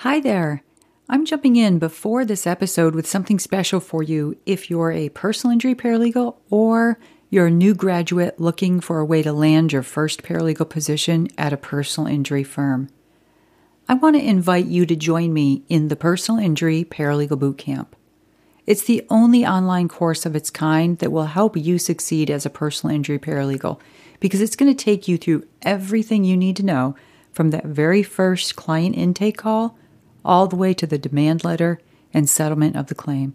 Hi there. I'm jumping in before this episode with something special for you if you're a personal injury paralegal or you're a new graduate looking for a way to land your first paralegal position at a personal injury firm. I want to invite you to join me in the Personal Injury Paralegal Bootcamp. It's the only online course of its kind that will help you succeed as a personal injury paralegal because it's going to take you through everything you need to know from that very first client intake call all the way to the demand letter and settlement of the claim.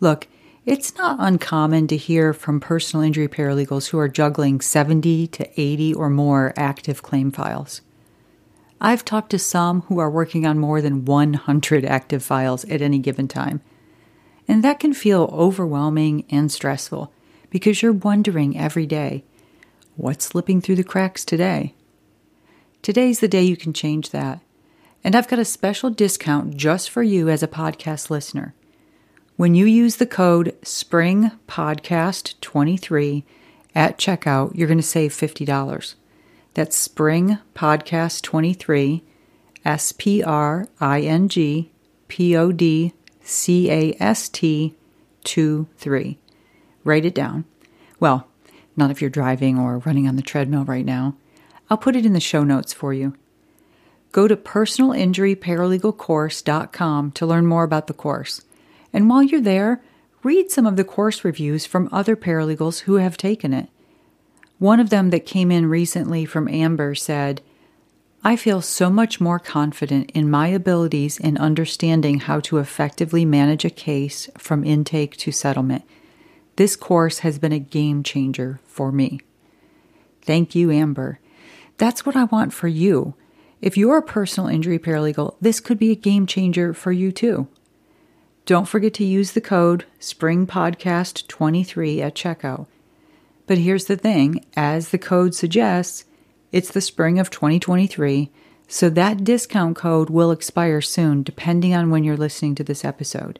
Look, it's not uncommon to hear from personal injury paralegals who are juggling 70 to 80 or more active claim files. I've talked to some who are working on more than 100 active files at any given time. And that can feel overwhelming and stressful because you're wondering every day what's slipping through the cracks today? Today's the day you can change that. And I've got a special discount just for you as a podcast listener. When you use the code SPRINGPODCAST23 at checkout, you're going to save $50. That's Spring Podcast 23, S P R I N G P O D C A S T 2 3. Write it down. Well, not if you're driving or running on the treadmill right now. I'll put it in the show notes for you. Go to personalinjuryparalegalcourse.com to learn more about the course. And while you're there, read some of the course reviews from other paralegals who have taken it. One of them that came in recently from Amber said, I feel so much more confident in my abilities in understanding how to effectively manage a case from intake to settlement. This course has been a game changer for me. Thank you, Amber. That's what I want for you. If you're a personal injury paralegal, this could be a game changer for you too. Don't forget to use the code SPRINGPODCAST23 at checkout. But here's the thing as the code suggests, it's the spring of 2023, so that discount code will expire soon depending on when you're listening to this episode.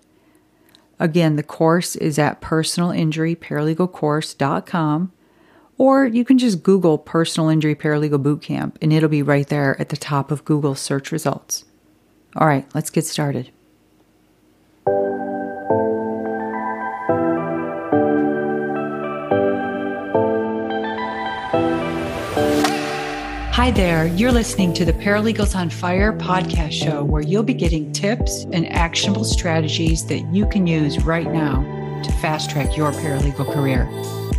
Again, the course is at personalinjuryparalegalcourse.com, or you can just Google Personal Injury Paralegal Bootcamp and it'll be right there at the top of Google's search results. All right, let's get started. Hi there. You're listening to the Paralegals on Fire podcast show, where you'll be getting tips and actionable strategies that you can use right now to fast track your paralegal career.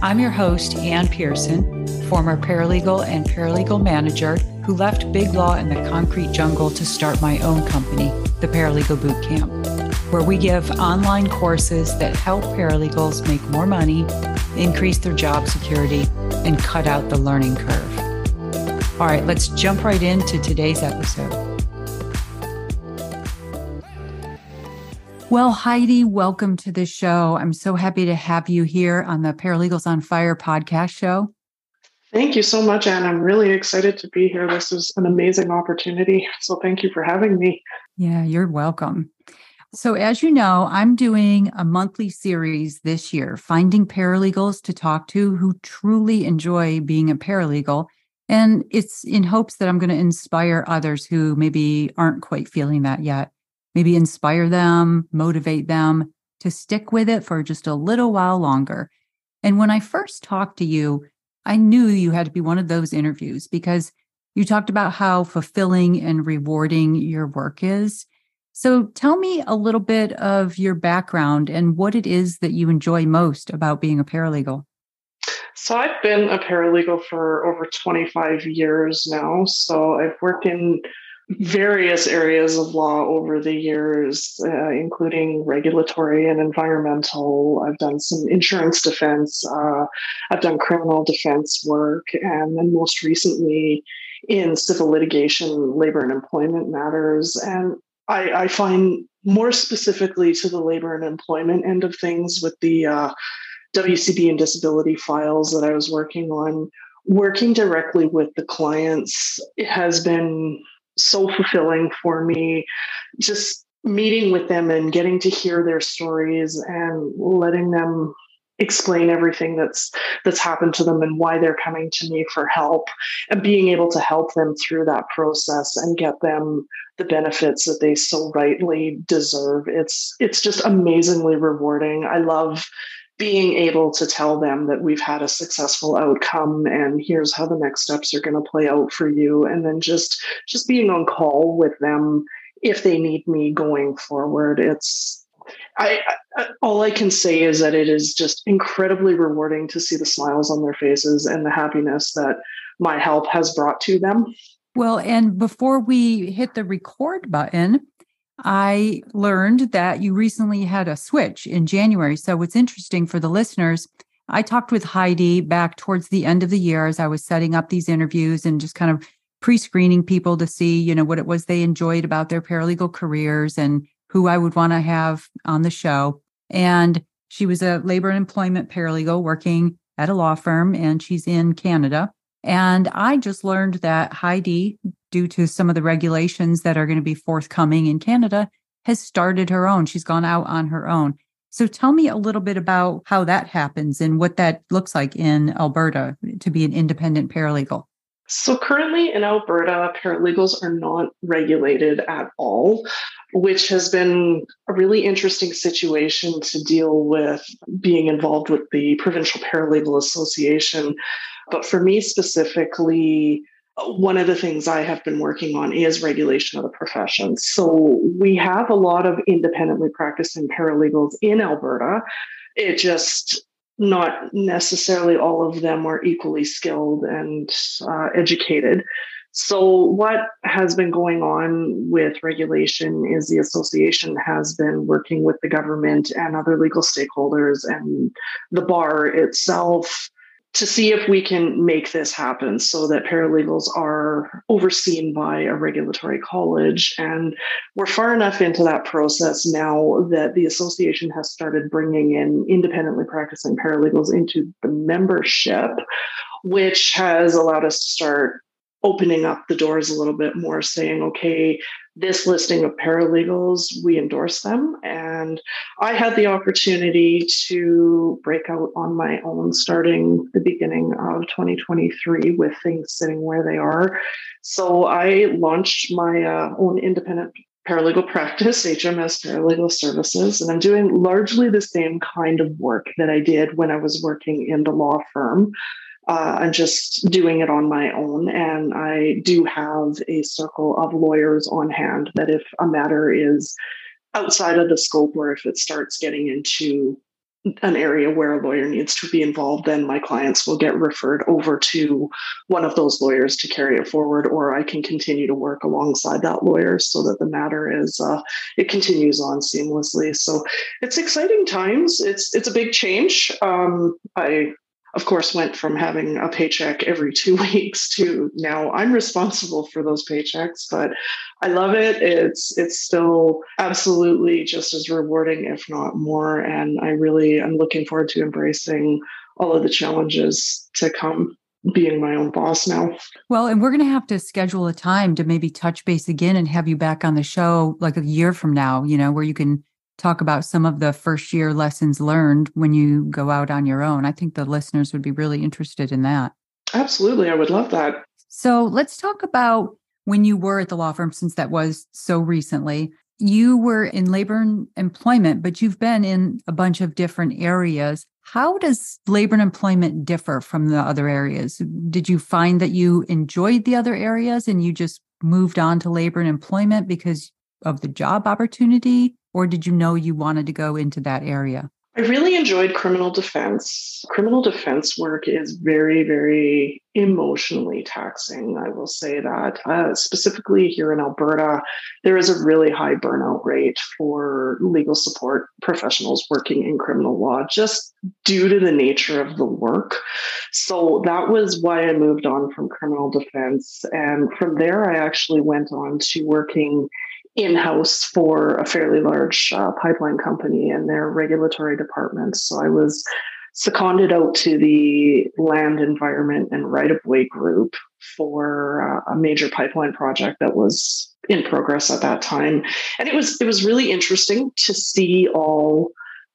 I'm your host, Ann Pearson, former paralegal and paralegal manager who left big law in the concrete jungle to start my own company, the Paralegal Boot Camp, where we give online courses that help paralegals make more money, increase their job security, and cut out the learning curve. All right, let's jump right into today's episode. Well, Heidi, welcome to the show. I'm so happy to have you here on the Paralegals on Fire podcast show. Thank you so much, Ann. I'm really excited to be here. This is an amazing opportunity. So, thank you for having me. Yeah, you're welcome. So, as you know, I'm doing a monthly series this year, finding paralegals to talk to who truly enjoy being a paralegal and it's in hopes that I'm going to inspire others who maybe aren't quite feeling that yet. Maybe inspire them, motivate them to stick with it for just a little while longer. And when I first talked to you, I knew you had to be one of those interviews because you talked about how fulfilling and rewarding your work is. So tell me a little bit of your background and what it is that you enjoy most about being a paralegal. So I've been a paralegal for over 25 years now. So I've worked in various areas of law over the years, uh, including regulatory and environmental. I've done some insurance defense. Uh, I've done criminal defense work, and then most recently in civil litigation, labor and employment matters. And I, I find more specifically to the labor and employment end of things with the uh, WCB and disability files that I was working on, working directly with the clients has been so fulfilling for me. Just meeting with them and getting to hear their stories and letting them explain everything that's that's happened to them and why they're coming to me for help and being able to help them through that process and get them the benefits that they so rightly deserve it's it's just amazingly rewarding i love being able to tell them that we've had a successful outcome and here's how the next steps are going to play out for you and then just just being on call with them if they need me going forward it's I, I, all I can say is that it is just incredibly rewarding to see the smiles on their faces and the happiness that my help has brought to them. Well, and before we hit the record button, I learned that you recently had a switch in January. So, what's interesting for the listeners, I talked with Heidi back towards the end of the year as I was setting up these interviews and just kind of pre-screening people to see, you know, what it was they enjoyed about their paralegal careers and who I would want to have on the show. And she was a labor and employment paralegal working at a law firm, and she's in Canada. And I just learned that Heidi, due to some of the regulations that are going to be forthcoming in Canada, has started her own. She's gone out on her own. So tell me a little bit about how that happens and what that looks like in Alberta to be an independent paralegal. So currently in Alberta, paralegals are not regulated at all, which has been a really interesting situation to deal with being involved with the Provincial Paralegal Association. But for me specifically, one of the things I have been working on is regulation of the profession. So we have a lot of independently practicing paralegals in Alberta. It just not necessarily all of them are equally skilled and uh, educated. So, what has been going on with regulation is the association has been working with the government and other legal stakeholders and the bar itself to see if we can make this happen so that paralegals are overseen by a regulatory college. And we're far enough into that process now that the association has started bringing in independently practicing paralegals into the membership, which has allowed us to start opening up the doors a little bit more, saying, okay, this listing of paralegals, we endorse them. And I had the opportunity to break out on my own starting the beginning of 2023 with things sitting where they are. So I launched my uh, own independent paralegal practice, HMS Paralegal Services, and I'm doing largely the same kind of work that I did when I was working in the law firm uh, I'm just doing it on my own. And I do have a circle of lawyers on hand that if a matter is outside of the scope or if it starts getting into an area where a lawyer needs to be involved, then my clients will get referred over to one of those lawyers to carry it forward, or I can continue to work alongside that lawyer so that the matter is uh, it continues on seamlessly. So it's exciting times. It's it's a big change. Um, I of course, went from having a paycheck every two weeks to now I'm responsible for those paychecks. But I love it. It's it's still absolutely just as rewarding, if not more. And I really am looking forward to embracing all of the challenges to come being my own boss now. Well, and we're going to have to schedule a time to maybe touch base again and have you back on the show like a year from now, you know, where you can talk about some of the first year lessons learned when you go out on your own. I think the listeners would be really interested in that. Absolutely. I would love that. So let's talk about when you were at the law firm, since that was so recently. You were in labor and employment, but you've been in a bunch of different areas. How does labor and employment differ from the other areas? Did you find that you enjoyed the other areas and you just moved on to labor and employment because of the job opportunity? or did you know you wanted to go into that area? I really enjoyed criminal defense. Criminal defense work is very, very emotionally taxing. I will say that. Uh, specifically here in Alberta, there is a really high burnout rate for legal support professionals working in criminal law just due to the nature of the work. So that was why I moved on from criminal defense. And from there, I actually went on to working in house for a fairly large uh, pipeline company and their regulatory departments. So I was seconded out to the land environment and right of way group for uh, a major pipeline project that was in progress at that time and it was it was really interesting to see all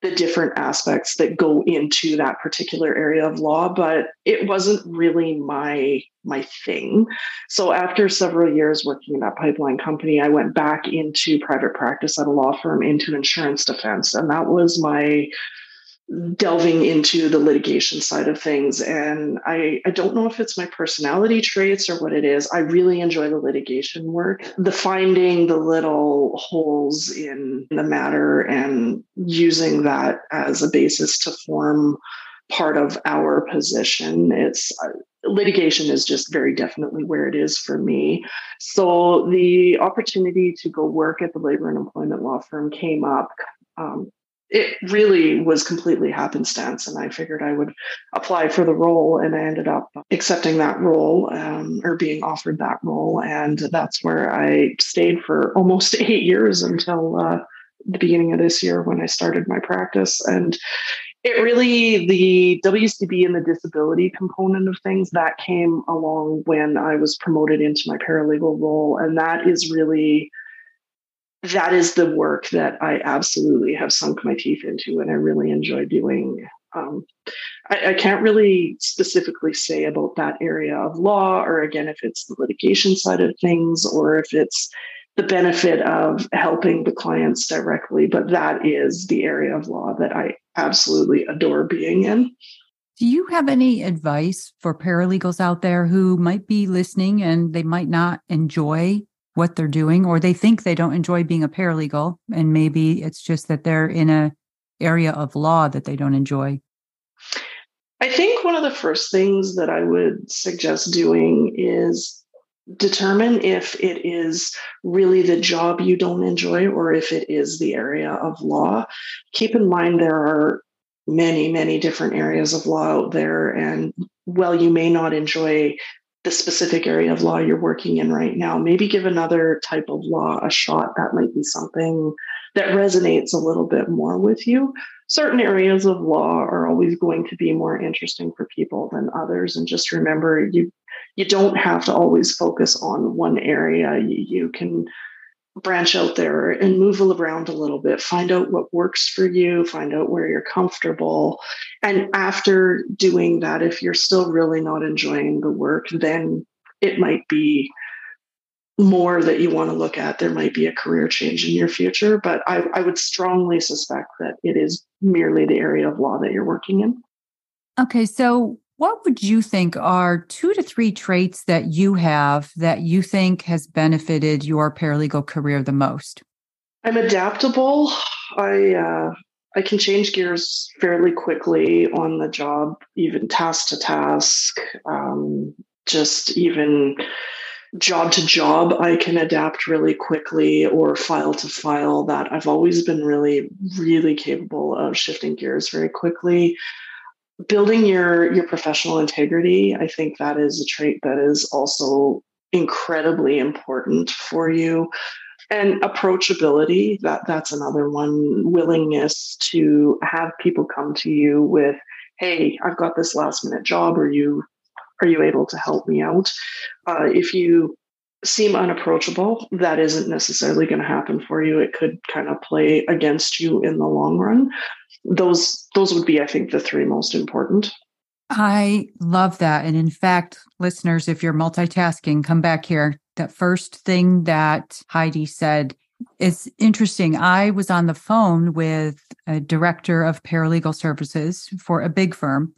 the different aspects that go into that particular area of law but it wasn't really my my thing. So after several years working in that pipeline company i went back into private practice at a law firm into insurance defense and that was my delving into the litigation side of things. And I, I don't know if it's my personality traits or what it is. I really enjoy the litigation work, the finding the little holes in the matter and using that as a basis to form part of our position. It's uh, litigation is just very definitely where it is for me. So the opportunity to go work at the labor and employment law firm came up um, it really was completely happenstance and i figured i would apply for the role and i ended up accepting that role um, or being offered that role and that's where i stayed for almost eight years until uh, the beginning of this year when i started my practice and it really the wcb and the disability component of things that came along when i was promoted into my paralegal role and that is really that is the work that I absolutely have sunk my teeth into and I really enjoy doing. Um, I, I, can't really specifically say about that area of law, or again, if it's the litigation side of things, or if it's the benefit of helping the clients directly, but that is the area of law that I absolutely adore being in. Do you have any advice for paralegals out there who might be listening and they might not enjoy what they're doing or they think they don't enjoy being a paralegal and maybe it's just that they're in a area of law that they don't enjoy. I think one of the first things that i would suggest doing is determine if it is really the job you don't enjoy or if it is the area of law. Keep in mind there are many many different areas of law out there and while you may not enjoy the specific area of law you're working in right now. Maybe give another type of law a shot. That might be something that resonates a little bit more with you. Certain areas of law are always going to be more interesting for people than others. And just remember, you you don't have to always focus on one area. You, you can branch out there and move around a little bit, find out what works for you, find out where you're comfortable. And after doing that, if you're still really not enjoying the work, then it might be more that you want to look at. There might be a career change in your future, but I, I would strongly suspect that it is merely the area of law that you're working in. Okay, so what would you think are two to three traits that you have that you think has benefited your paralegal career the most? I'm adaptable. I uh, I can change gears fairly quickly on the job, even task to task. Um, just even job to job, I can adapt really quickly, or file to file. That I've always been really, really capable of shifting gears very quickly building your your professional integrity i think that is a trait that is also incredibly important for you. And approachability that that's another one. Willingness to have people come to you with hey i've got this last minute job. Are you are you able to help me out? Uh, if you seem unapproachable that isn't necessarily going to happen for you. It could kind of play against you in the long run. Those those would be i think the three most important. I love that. And in fact listeners if you're multitasking come back here. That first thing that heidi said is interesting. I was on the phone with a director of paralegal services for a big firm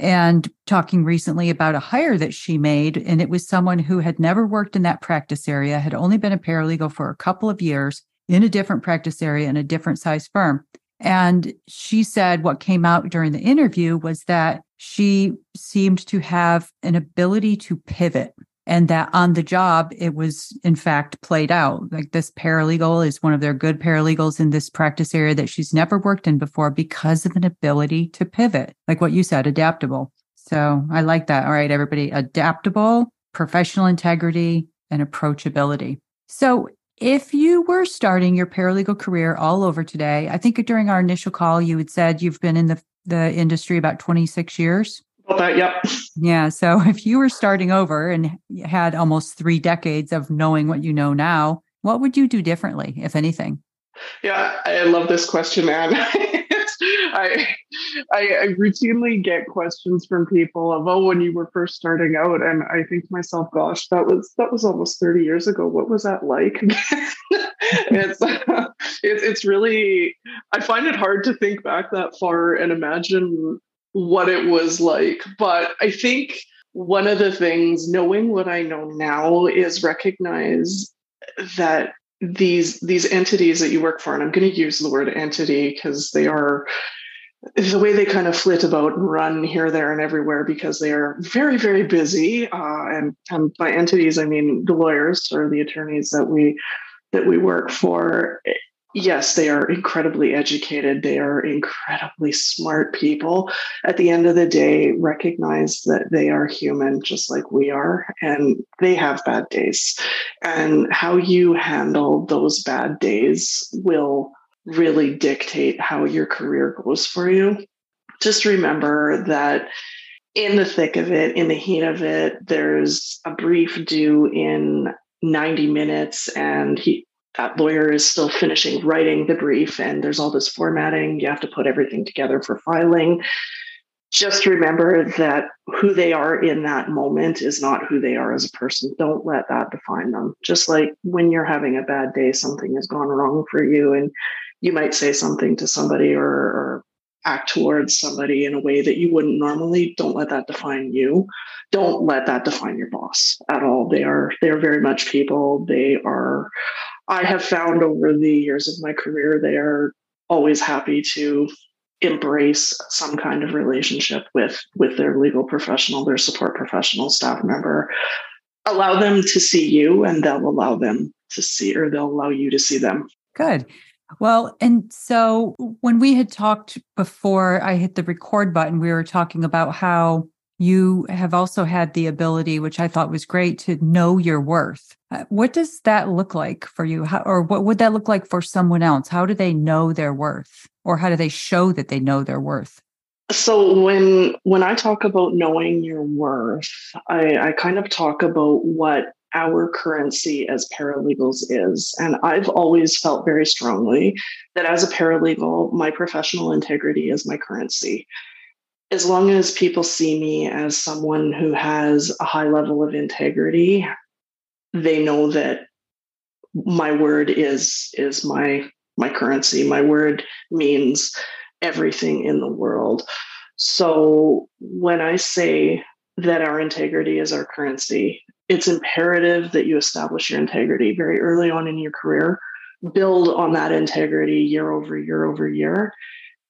and talking recently about a hire that she made and it was someone who had never worked in that practice area had only been a paralegal for a couple of years in a different practice area in a different size firm. And she said what came out during the interview was that she seemed to have an ability to pivot and that on the job it was in fact played out. Like this paralegal is one of their good paralegals in this practice area that she's never worked in before because of an ability to pivot like what you said adaptable. So i like that. All right everybody adaptable professional integrity and approachability. So if you were starting your paralegal career all over today, I think during our initial call, you had said you've been in the, the industry about 26 years. That, yep. Yeah. So if you were starting over and had almost three decades of knowing what you know now, what would you do differently, if anything? Yeah, I love this question, man. I, I, I routinely get questions from people of oh when you were first starting out and I think to myself gosh that was that was almost 30 years ago what was that like it's uh, it, it's really I find it hard to think back that far and imagine what it was like. But I think one of the things knowing what I know now is recognize that these these entities that you work for and i'm going to use the word entity because they are the way they kind of flit about and run here there and everywhere because they are very very busy uh, and, and by entities i mean the lawyers or the attorneys that we that we work for yes, they are incredibly educated. They are incredibly smart people. At the end of the day, recognize that they are human just like we are, and they have bad days. And how you handle those bad days will really dictate how your career goes for you. Just remember that in the thick of it, in the heat of it, there's a brief due in 90 minutes and he that lawyer is still finishing writing the brief and there's all this formatting. You have to put everything together for filing. Just remember that who they are in that moment is not who they are as a person. Don't let that define them. Just like when you're having a bad day, something has gone wrong for you, and you might say something to somebody or, or act towards somebody in a way that you wouldn't normally don't let that define you don't let that define your boss at all they are they are very much people they are I have found over the years of my career, they are always happy to embrace some kind of relationship with with their legal professional, their support professional, staff member. Allow them to see you, and they'll allow them to see, or they'll allow you to see them. Good. Well, and so when we had talked before I hit the record button, we were talking about how you have also had the ability, which I thought was great, to know your worth. Uh, what does that look like for you? How, or what would that look like for someone else? How do they know their worth? Or how do they show that they know their worth? So when when I talk about knowing your worth, I, I kind of talk about what our currency as paralegals is. And I've always felt very strongly that as a paralegal, my professional integrity is my currency as long as people see me as someone who has a high level of integrity, they know that my word is is my my currency. My word means everything in the world. So when I say that our integrity is our currency, it's imperative that you establish your integrity very early on in your career, build on that integrity year over year over year,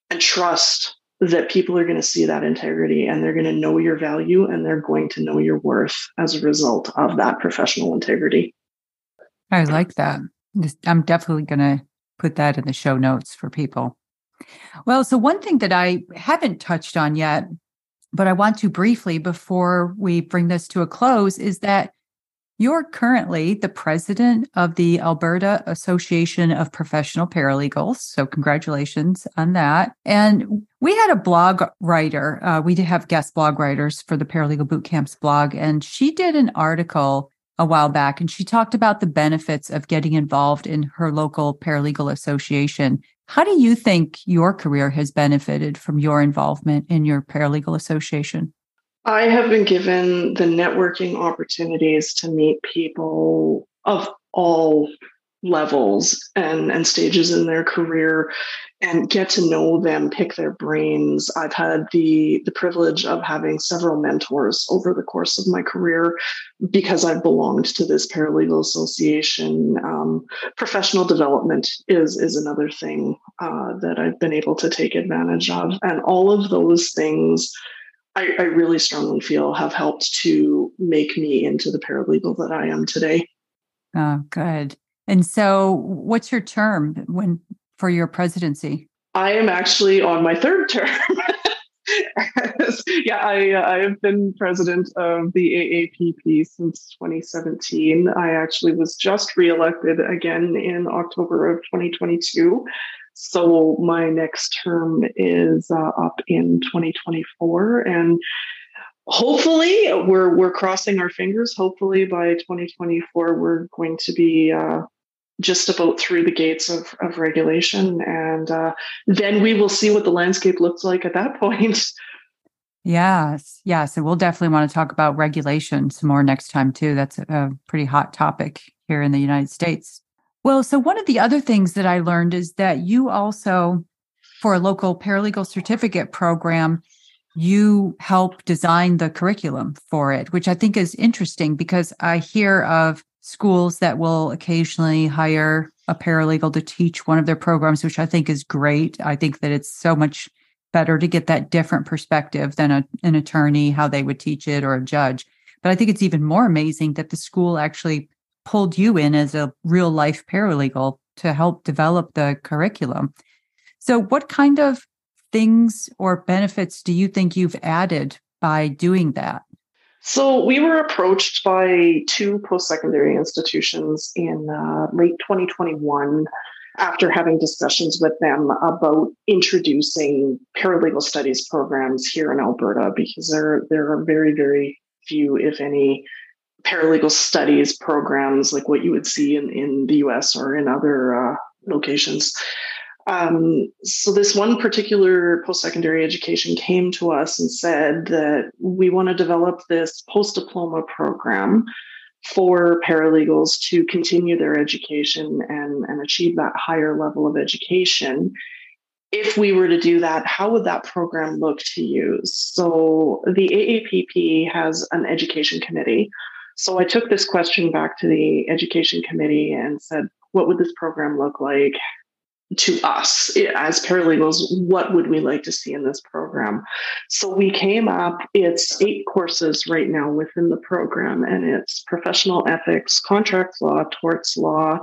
and trust that people are going to see that integrity and they're going to know your value and they're going to know your worth as a result of that professional integrity. I like that. I'm definitely going to put that in the show notes for people. Well, so one thing that I haven't touched on yet, but I want to briefly before we bring this to a close is that you're currently the president of the Alberta Association of Professional Paralegals. So, congratulations on that. And we had a blog writer. Uh, we did have guest blog writers for the Paralegal Boot Camps blog, and she did an article a while back and she talked about the benefits of getting involved in her local paralegal association. How do you think your career has benefited from your involvement in your paralegal association? I have been given the networking opportunities to meet people of all levels and, and stages in their career and get to know them, pick their brains. I've had the the privilege of having several mentors over the course of my career because I've belonged to this paralegal association. Um, professional development is is another thing uh, that I've been able to take advantage of, and all of those things I, I really strongly feel have helped to make me into the paralegal that I am today. Oh, good. And so, what's your term when for your presidency? I am actually on my third term. yeah, I I have been president of the AAPP since 2017. I actually was just reelected again in October of 2022. So my next term is uh, up in 2024, and hopefully we're we're crossing our fingers. Hopefully by 2024 we're going to be uh, just about through the gates of, of regulation. And uh, then we will see what the landscape looks like at that point. Yes, yes. And we'll definitely want to talk about regulation some more next time, too. That's a pretty hot topic here in the United States. Well, so one of the other things that I learned is that you also, for a local paralegal certificate program, you help design the curriculum for it, which I think is interesting because I hear of schools that will occasionally hire a paralegal to teach one of their programs, which I think is great. I think that it's so much better to get that different perspective than a, an attorney, how they would teach it, or a judge. But I think it's even more amazing that the school actually pulled you in as a real life paralegal to help develop the curriculum. So, what kind of things or benefits do you think you've added by doing that? So, we were approached by two post secondary institutions in uh, late 2021 after having discussions with them about introducing paralegal studies programs here in Alberta because there, there are very, very few, if any, paralegal studies programs like what you would see in, in the US or in other uh, locations. Um, so this one particular post-secondary education came to us and said that we want to develop this post-diploma program for paralegals to continue their education and, and achieve that higher level of education. If we were to do that, how would that program look to use? So the AAPP has an education committee so I took this question back to the education committee and said, what would this program look like to us as paralegals? What would we like to see in this program? So we came up, it's eight courses right now within the program, and it's professional ethics, contract law, torts law,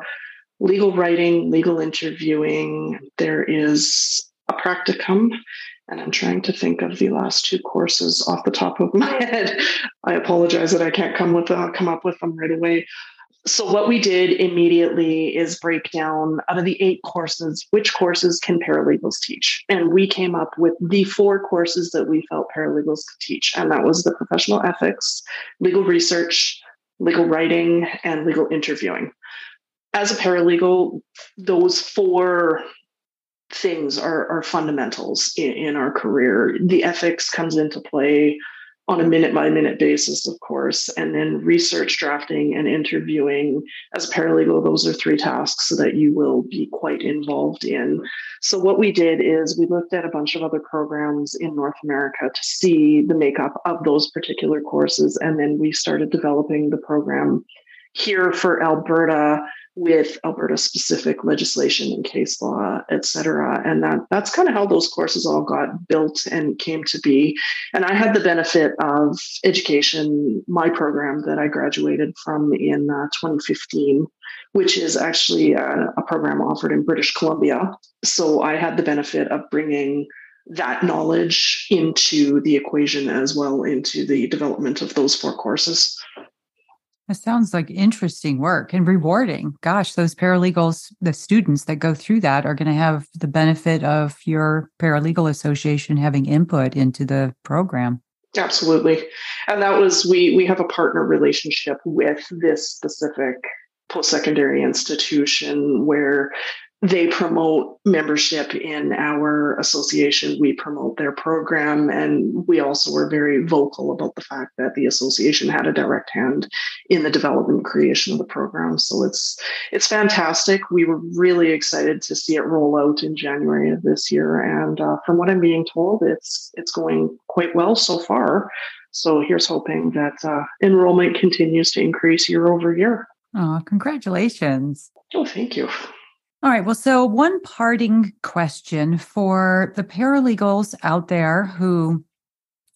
legal writing, legal interviewing. There is a practicum and I'm trying to think of the last two courses off the top of my head. I apologize that I can't come with uh, come up with them right away. So what we did immediately is break down out of the eight courses, which courses can paralegals teach? And we came up with the four courses that we felt paralegals could teach. And that was the professional ethics, legal research, legal writing, and legal interviewing. As a paralegal, those four things are, are fundamentals in, in our career. The ethics comes into play on a minute by minute basis, of course, and then research drafting and interviewing as a paralegal, those are three tasks that you will be quite involved in. So, what we did is we looked at a bunch of other programs in North America to see the makeup of those particular courses, and then we started developing the program here for Alberta with Alberta specific legislation and case law, et cetera. And that, that's kind of how those courses all got built and came to be. And I had the benefit of education, my program that I graduated from in uh, 2015, which is actually a, a program offered in British Columbia. So I had the benefit of bringing that knowledge into the equation as well into the development of those four courses. It sounds like interesting work and rewarding. Gosh, those paralegals, the students that go through that are going to have the benefit of your paralegal association having input into the program. Absolutely. And that was we we have a partner relationship with this specific post-secondary institution where they promote membership in our association. We promote their program, and we also were very vocal about the fact that the association had a direct hand in the development and creation of the program. So it's it's fantastic. We were really excited to see it roll out in January of this year, and uh, from what I'm being told, it's it's going quite well so far. So here's hoping that uh, enrollment continues to increase year over year. Oh, congratulations! Oh, thank you. All right. Well, so one parting question for the paralegals out there who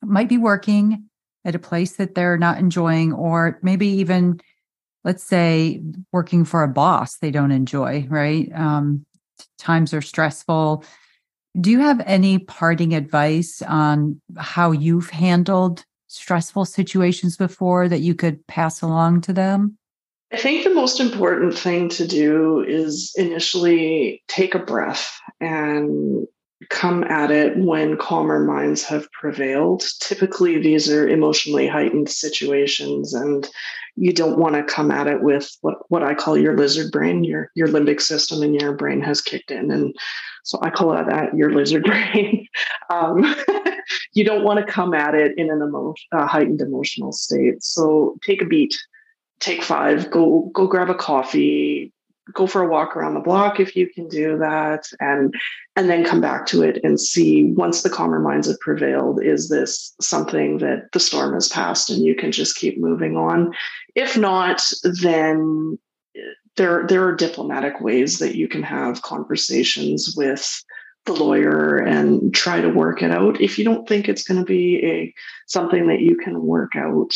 might be working at a place that they're not enjoying, or maybe even, let's say, working for a boss they don't enjoy, right? Um, times are stressful. Do you have any parting advice on how you've handled stressful situations before that you could pass along to them? I think the most important thing to do is initially take a breath and come at it when calmer minds have prevailed. Typically, these are emotionally heightened situations, and you don't want to come at it with what, what I call your lizard brain, your your limbic system in your brain has kicked in. And so I call that your lizard brain. um, you don't want to come at it in an emo- heightened emotional state. So take a beat, take five, go go grab a coffee, go for a walk around the block if you can do that and and then come back to it and see once the calmer minds have prevailed is this something that the storm has passed and you can just keep moving on? If not then eh, there there are diplomatic ways that you can have conversations with the lawyer and try to work it out if you don't think it's going to be a something that you can work out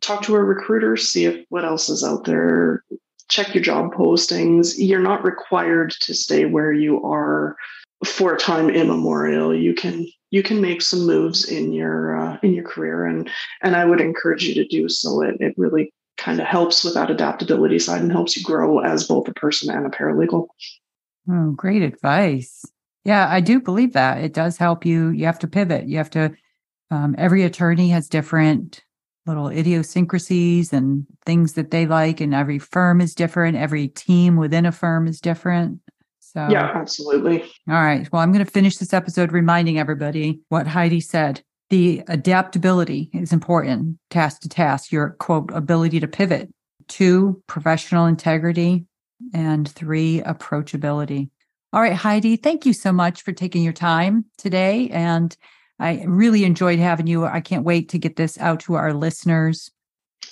talk to a recruiter see if what else is out there check your job postings. You're not required to stay where you are for time immemorial. You can you can make some moves in your uh, in your career, and and I would encourage you to do so. It it really kind of helps with that adaptability side and helps you grow as both a person and a paralegal. Oh, great advice. Yeah, I do believe that it does help you. You have to pivot. You have to. Um, every attorney has different little idiosyncrasies and things that they like and every firm is different every team within a firm is different. So yeah absolutely. All right well i'm going to finish this episode reminding everybody what heidi said. The adaptability is important task to task your quote ability to pivot. Two professional integrity. And three approachability. All right heidi thank you so much for taking your time today and I really enjoyed having you. I can't wait to get this out to our listeners.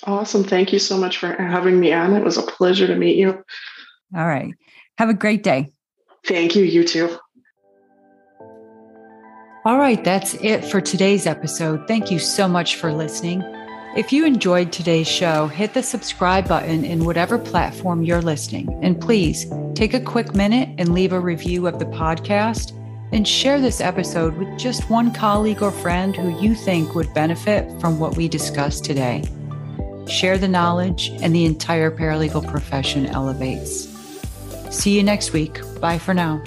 Awesome. Thank you so much for having me on. It was a pleasure to meet you. All right. Have a great day. Thank you. You too. All right. That's it for today's episode. Thank you so much for listening. If you enjoyed today's show, hit the subscribe button in whatever platform you're listening. And please take a quick minute and leave a review of the podcast and share this episode with just one colleague or friend who you think would benefit from what we discussed today. Share the knowledge, and the entire paralegal profession elevates. See you next week. Bye for now.